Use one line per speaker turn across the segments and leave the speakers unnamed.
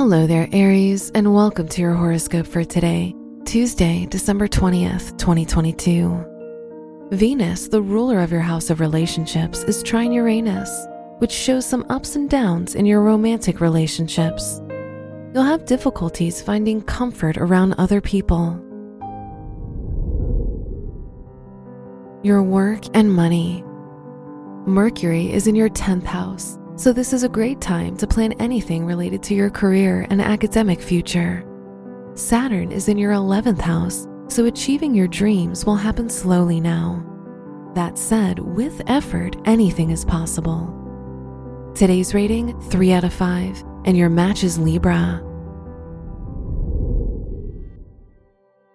Hello there, Aries, and welcome to your horoscope for today, Tuesday, December 20th, 2022. Venus, the ruler of your house of relationships, is trine Uranus, which shows some ups and downs in your romantic relationships. You'll have difficulties finding comfort around other people. Your work and money. Mercury is in your 10th house, so this is a great time to plan anything related to your career and academic future. Saturn is in your 11th house, so achieving your dreams will happen slowly now. That said, with effort, anything is possible. Today's rating 3 out of 5, and your match is Libra.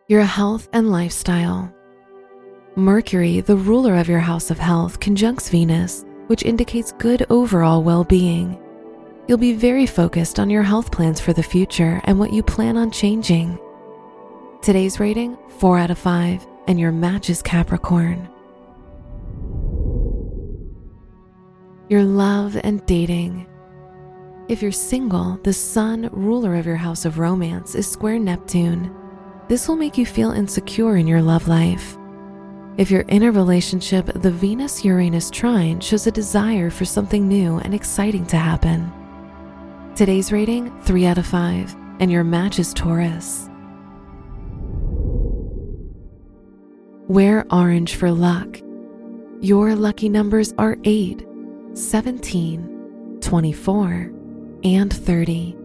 Your health and lifestyle. Mercury, the ruler of your house of health, conjuncts Venus, which indicates good overall well being. You'll be very focused on your health plans for the future and what you plan on changing. Today's rating 4 out of 5, and your match is Capricorn. Your love and dating. If you're single, the sun, ruler of your house of romance, is square Neptune. This will make you feel insecure in your love life. If you're in a relationship, the Venus Uranus trine shows a desire for something new and exciting to happen. Today's rating 3 out of 5, and your match is Taurus. Wear orange for luck. Your lucky numbers are 8, 17, 24, and 30.